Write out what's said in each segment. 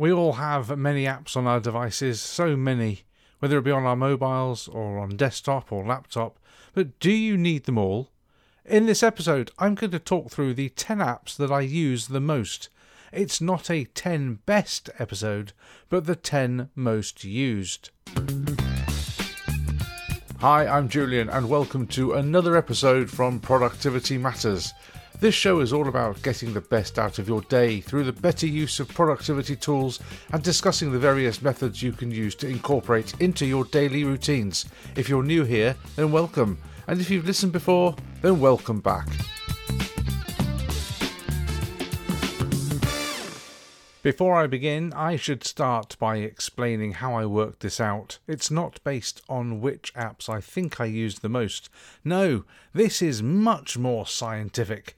We all have many apps on our devices, so many, whether it be on our mobiles or on desktop or laptop. But do you need them all? In this episode, I'm going to talk through the 10 apps that I use the most. It's not a 10 best episode, but the 10 most used. Hi, I'm Julian, and welcome to another episode from Productivity Matters. This show is all about getting the best out of your day through the better use of productivity tools and discussing the various methods you can use to incorporate into your daily routines. If you're new here, then welcome, and if you've listened before, then welcome back. Before I begin, I should start by explaining how I worked this out. It's not based on which apps I think I use the most. No, this is much more scientific.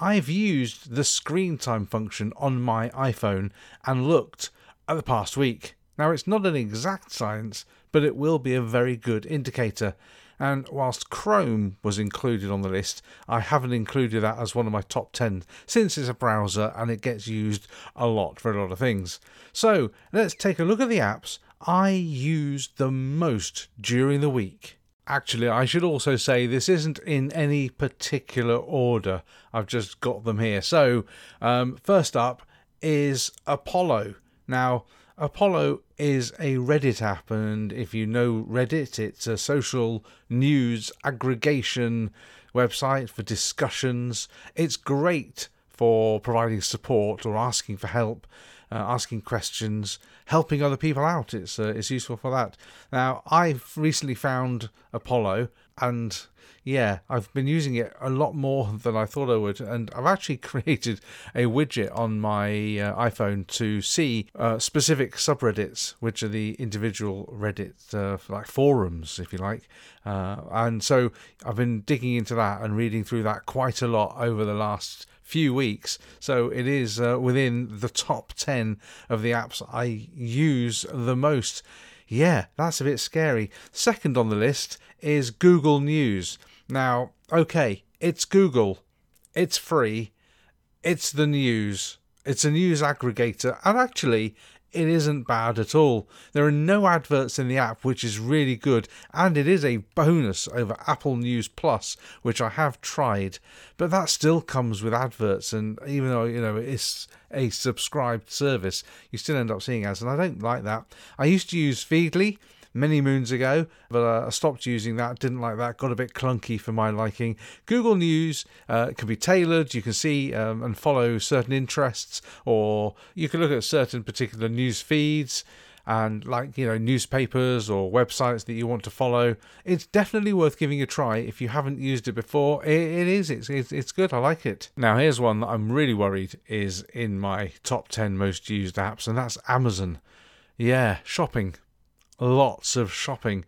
I've used the screen time function on my iPhone and looked at the past week. Now, it's not an exact science, but it will be a very good indicator. And whilst Chrome was included on the list, I haven't included that as one of my top 10 since it's a browser and it gets used a lot for a lot of things. So let's take a look at the apps I use the most during the week. Actually, I should also say this isn't in any particular order. I've just got them here. So, um, first up is Apollo. Now, Apollo is a Reddit app, and if you know Reddit, it's a social news aggregation website for discussions. It's great for providing support or asking for help uh, asking questions, helping other people out. It's uh, it's useful for that. Now I've recently found Apollo, and yeah, I've been using it a lot more than I thought I would, and I've actually created a widget on my uh, iPhone to see uh, specific subreddits, which are the individual Reddit uh, like forums, if you like. Uh, and so I've been digging into that and reading through that quite a lot over the last few weeks. So it is uh, within the top 10 of the apps I use the most. Yeah, that's a bit scary. Second on the list is Google News. Now, okay, it's Google, it's free, it's the news, it's a news aggregator, and actually, it isn't bad at all. There are no adverts in the app, which is really good, and it is a bonus over Apple News Plus, which I have tried, but that still comes with adverts, and even though you know it's a subscribed service, you still end up seeing ads, and I don't like that. I used to use Feedly many moons ago, but uh, I stopped using that. Didn't like that. Got a bit clunky for my liking. Google News uh, can be tailored. You can see um, and follow certain interests, or you can look at certain particular news feeds and like you know newspapers or websites that you want to follow it's definitely worth giving a try if you haven't used it before it, it is it's, it's it's good i like it now here's one that i'm really worried is in my top 10 most used apps and that's amazon yeah shopping lots of shopping.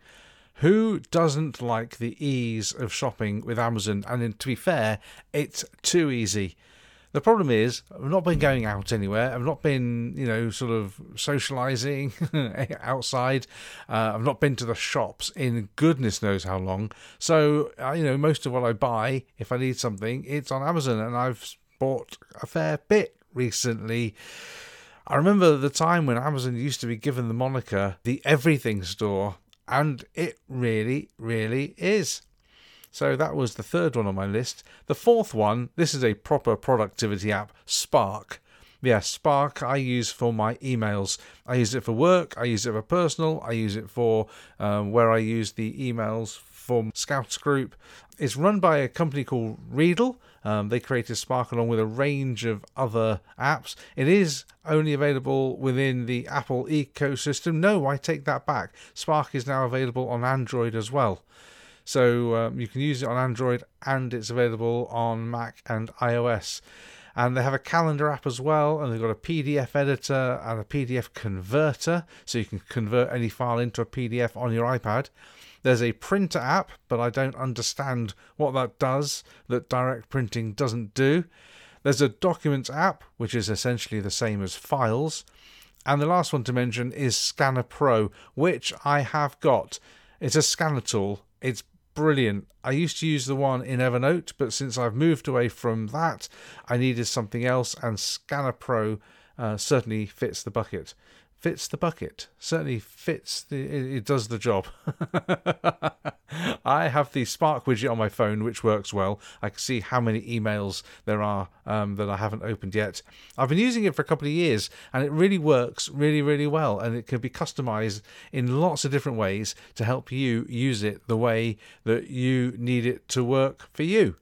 Who doesn't like the ease of shopping with Amazon? And to be fair, it's too easy. The problem is, I've not been going out anywhere. I've not been, you know, sort of socializing outside. Uh, I've not been to the shops in goodness knows how long. So, uh, you know, most of what I buy, if I need something, it's on Amazon. And I've bought a fair bit recently. I remember the time when Amazon used to be given the moniker the everything store, and it really, really is. So that was the third one on my list. The fourth one, this is a proper productivity app, Spark. Yeah, Spark I use for my emails. I use it for work, I use it for personal, I use it for um, where I use the emails for Scouts Group. It's run by a company called Readdle. Um, they created Spark along with a range of other apps. It is only available within the Apple ecosystem. No, I take that back. Spark is now available on Android as well. So um, you can use it on Android and it's available on Mac and iOS. And they have a calendar app as well, and they've got a PDF editor and a PDF converter, so you can convert any file into a PDF on your iPad. There's a printer app, but I don't understand what that does that direct printing doesn't do. There's a documents app, which is essentially the same as files. And the last one to mention is Scanner Pro, which I have got. It's a scanner tool. It's brilliant. I used to use the one in Evernote, but since I've moved away from that, I needed something else, and Scanner Pro uh, certainly fits the bucket fits the bucket. Certainly fits the. It, it does the job. I have the Spark widget on my phone, which works well. I can see how many emails there are um, that I haven't opened yet. I've been using it for a couple of years, and it really works really, really well. And it can be customized in lots of different ways to help you use it the way that you need it to work for you.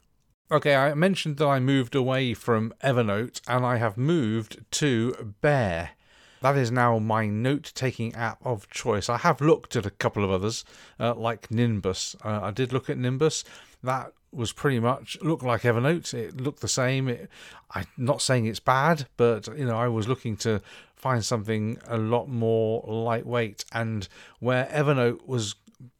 Okay, I mentioned that I moved away from Evernote and I have moved to Bear. That is now my note taking app of choice. I have looked at a couple of others, uh, like Nimbus. Uh, I did look at Nimbus. That was pretty much looked like Evernote. It looked the same. It, I'm not saying it's bad, but you know, I was looking to find something a lot more lightweight. And where Evernote was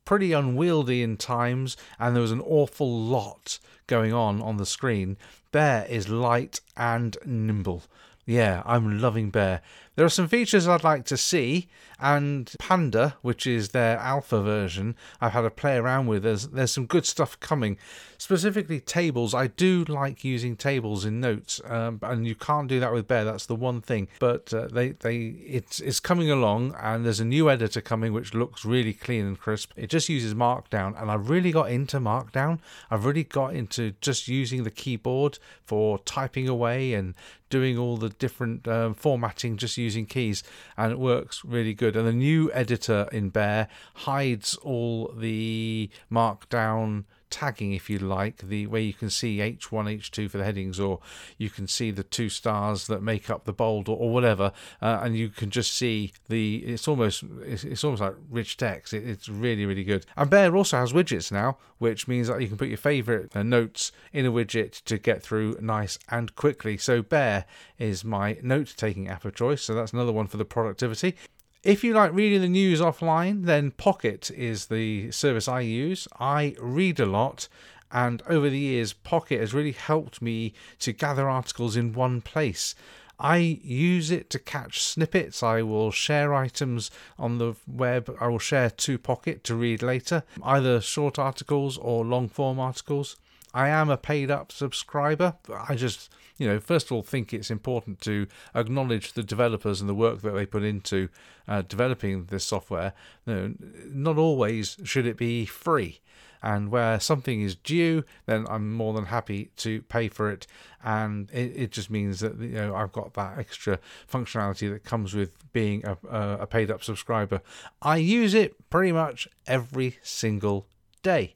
pretty unwieldy in times, and there was an awful lot going on on the screen, Bear is light and nimble. Yeah, I'm loving Bear. There are some features I'd like to see, and Panda, which is their alpha version, I've had a play around with. There's there's some good stuff coming. Specifically, tables. I do like using tables in Notes, um, and you can't do that with Bear. That's the one thing. But uh, they they it's it's coming along, and there's a new editor coming which looks really clean and crisp. It just uses Markdown, and I've really got into Markdown. I've really got into just using the keyboard for typing away and doing all the different um, formatting just using keys and it works really good. And the new editor in bear hides all the markdown tagging, if you like, the where you can see H1, H2 for the headings, or you can see the two stars that make up the bold, or, or whatever, uh, and you can just see the. It's almost it's, it's almost like rich text. It, it's really really good. And Bear also has widgets now, which means that you can put your favourite uh, notes in a widget to get through nice and quickly. So Bear is my note taking app of choice. So that's another one for the productivity. If you like reading the news offline, then Pocket is the service I use. I read a lot, and over the years, Pocket has really helped me to gather articles in one place. I use it to catch snippets. I will share items on the web. I will share to Pocket to read later, either short articles or long form articles. I am a paid up subscriber. I just you know, first of all, think it's important to acknowledge the developers and the work that they put into uh, developing this software. You know, not always should it be free. And where something is due, then I'm more than happy to pay for it. And it, it just means that you know I've got that extra functionality that comes with being a, a paid up subscriber. I use it pretty much every single day.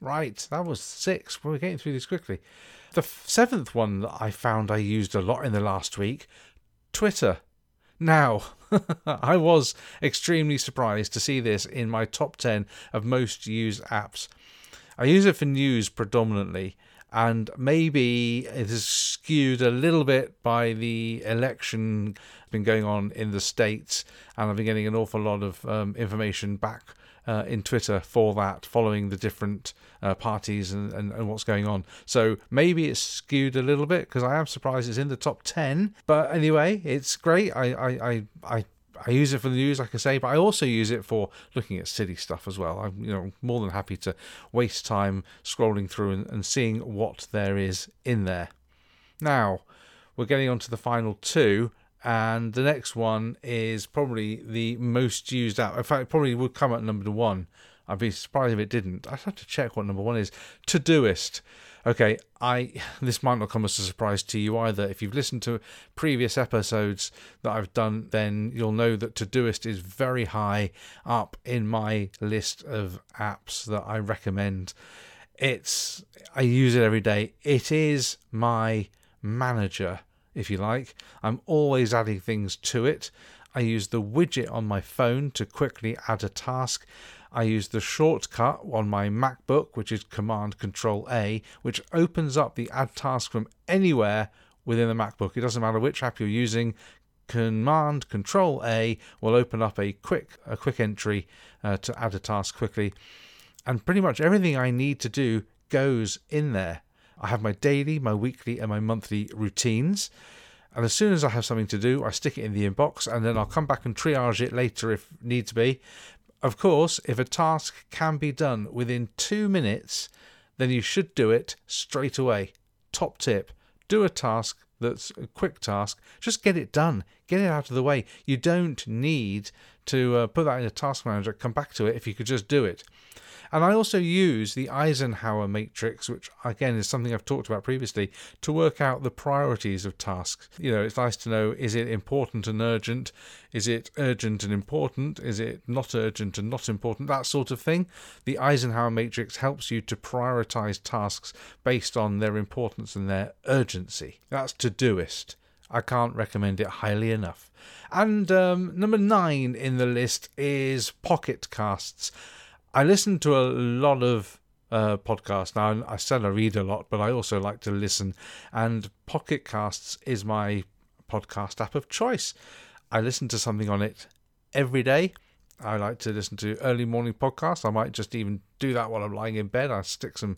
Right, that was six. We're getting through this quickly. The seventh one that I found I used a lot in the last week Twitter. Now, I was extremely surprised to see this in my top 10 of most used apps. I use it for news predominantly, and maybe it is skewed a little bit by the election been going on in the states, and I've been getting an awful lot of um, information back uh, in Twitter for that, following the different uh, parties and, and, and, what's going on. So maybe it's skewed a little bit because I am surprised it's in the top 10. But anyway, it's great. I, I, I, I I use it for the news, like I say, but I also use it for looking at city stuff as well. I'm you know more than happy to waste time scrolling through and, and seeing what there is in there. Now we're getting on to the final two, and the next one is probably the most used app. In fact, probably would come at number one. I'd be surprised if it didn't. I'd have to check what number one is. Todoist. Okay, I this might not come as a surprise to you either. If you've listened to previous episodes that I've done, then you'll know that Todoist is very high up in my list of apps that I recommend. It's I use it every day. It is my manager if you like. I'm always adding things to it. I use the widget on my phone to quickly add a task. I use the shortcut on my MacBook, which is Command Control A, which opens up the add task from anywhere within the MacBook. It doesn't matter which app you're using. Command Control A will open up a quick a quick entry uh, to add a task quickly, and pretty much everything I need to do goes in there. I have my daily, my weekly, and my monthly routines. And as soon as I have something to do, I stick it in the inbox and then I'll come back and triage it later if needs be. Of course, if a task can be done within two minutes, then you should do it straight away. Top tip do a task that's a quick task, just get it done. Get it out of the way. You don't need to uh, put that in a task manager, come back to it if you could just do it. And I also use the Eisenhower matrix, which again is something I've talked about previously, to work out the priorities of tasks. You know, it's nice to know is it important and urgent? Is it urgent and important? Is it not urgent and not important? That sort of thing. The Eisenhower matrix helps you to prioritize tasks based on their importance and their urgency. That's Todoist. I can't recommend it highly enough. And um, number nine in the list is Pocket Casts. I listen to a lot of uh, podcasts now. I said I read a lot, but I also like to listen. And Pocket Casts is my podcast app of choice. I listen to something on it every day. I like to listen to early morning podcasts. I might just even do that while I'm lying in bed. I stick some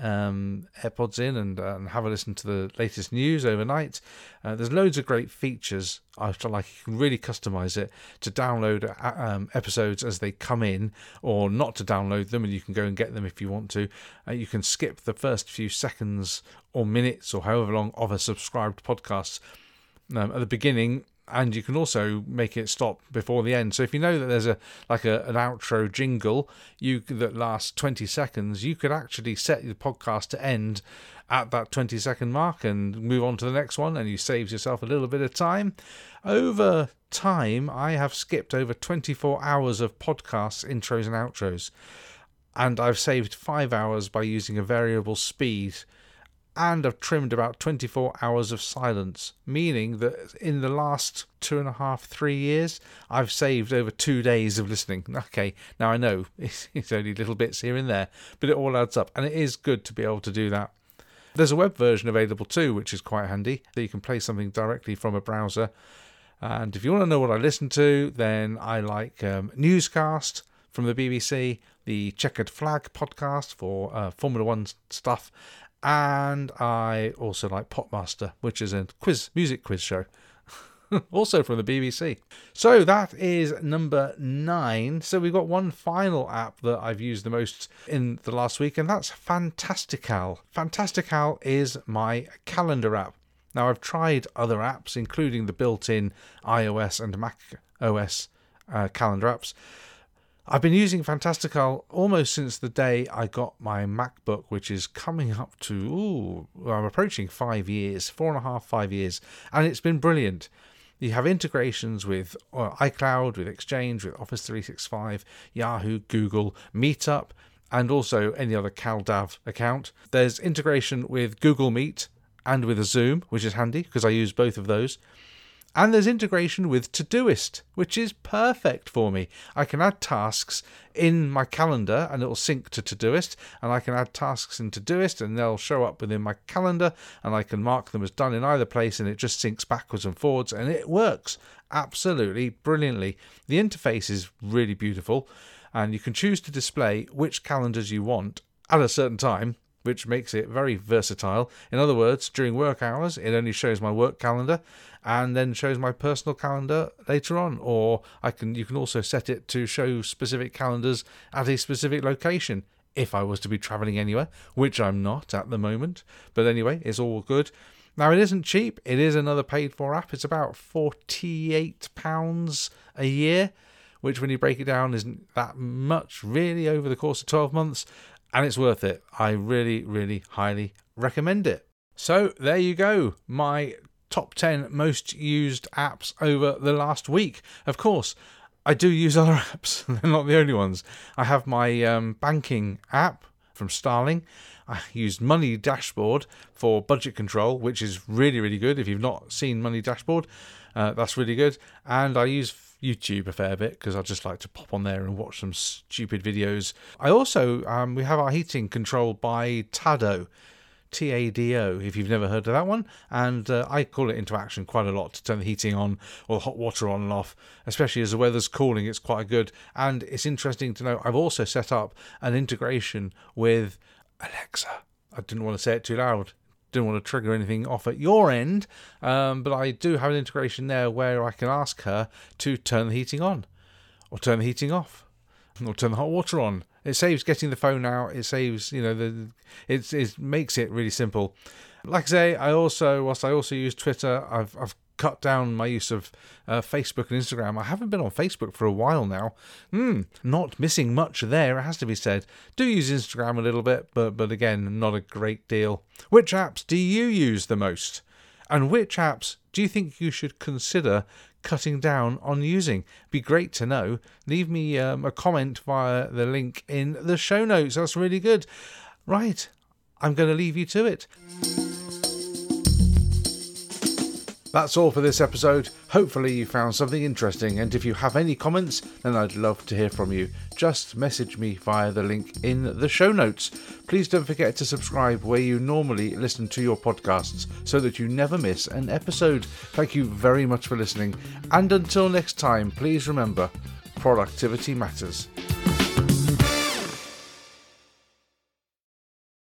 um, AirPods in and, uh, and, have a listen to the latest news overnight. Uh, there's loads of great features. I feel like you can really customize it to download uh, um, episodes as they come in, or not to download them, and you can go and get them if you want to. Uh, you can skip the first few seconds or minutes or however long of a subscribed podcast. Um, at the beginning, and you can also make it stop before the end. So if you know that there's a like a, an outro jingle you that lasts 20 seconds, you could actually set the podcast to end at that 20 second mark and move on to the next one and you saves yourself a little bit of time. Over time, I have skipped over 24 hours of podcasts intros and outros and I've saved 5 hours by using a variable speed and I've trimmed about 24 hours of silence, meaning that in the last two and a half, three years, I've saved over two days of listening. Okay, now I know it's, it's only little bits here and there, but it all adds up, and it is good to be able to do that. There's a web version available too, which is quite handy, so you can play something directly from a browser. And if you want to know what I listen to, then I like um, Newscast from the BBC, the Checkered Flag podcast for uh, Formula One stuff, and I also like Popmaster, which is a quiz music quiz show. also from the BBC. So that is number nine. So we've got one final app that I've used the most in the last week, and that's Fantastical. Fantastical is my calendar app. Now I've tried other apps, including the built-in iOS and Mac OS uh, calendar apps. I've been using Fantastical almost since the day I got my MacBook, which is coming up to, ooh, I'm approaching five years, four and a half, five years, and it's been brilliant. You have integrations with uh, iCloud, with Exchange, with Office 365, Yahoo, Google, Meetup, and also any other CalDAV account. There's integration with Google Meet and with a Zoom, which is handy because I use both of those. And there's integration with Todoist, which is perfect for me. I can add tasks in my calendar and it'll sync to Todoist, and I can add tasks in Todoist and they'll show up within my calendar, and I can mark them as done in either place, and it just syncs backwards and forwards, and it works absolutely brilliantly. The interface is really beautiful, and you can choose to display which calendars you want at a certain time which makes it very versatile. In other words, during work hours, it only shows my work calendar and then shows my personal calendar later on. Or I can you can also set it to show specific calendars at a specific location if I was to be traveling anywhere, which I'm not at the moment. But anyway, it's all good. Now it isn't cheap. It is another paid for app. It's about forty-eight pounds a year, which when you break it down isn't that much really over the course of twelve months and it's worth it. I really, really highly recommend it. So there you go, my top 10 most used apps over the last week. Of course, I do use other apps, they're not the only ones. I have my um, banking app from Starling. I used Money Dashboard for budget control, which is really, really good. If you've not seen Money Dashboard, uh, that's really good. And I use YouTube a fair bit because I just like to pop on there and watch some stupid videos. I also um, we have our heating controlled by Tado. TADO, if you've never heard of that one. And uh, I call it into action quite a lot to turn the heating on or hot water on and off, especially as the weather's cooling. It's quite good. And it's interesting to know I've also set up an integration with Alexa. I didn't want to say it too loud didn't want to trigger anything off at your end, um, but I do have an integration there where I can ask her to turn the heating on, or turn the heating off, or turn the hot water on. It saves getting the phone out. It saves, you know, the it, it makes it really simple. Like I say, I also, whilst I also use Twitter, I've, I've cut down my use of uh, Facebook and Instagram. I haven't been on Facebook for a while now. Hmm, not missing much there, it has to be said. Do use Instagram a little bit, but but again, not a great deal. Which apps do you use the most? And which apps do you think you should consider cutting down on using? Be great to know. Leave me um, a comment via the link in the show notes. That's really good. Right, I'm going to leave you to it. That's all for this episode. Hopefully, you found something interesting, and if you have any comments, then I'd love to hear from you. Just message me via the link in the show notes. Please don't forget to subscribe where you normally listen to your podcasts so that you never miss an episode. Thank you very much for listening, and until next time, please remember productivity matters.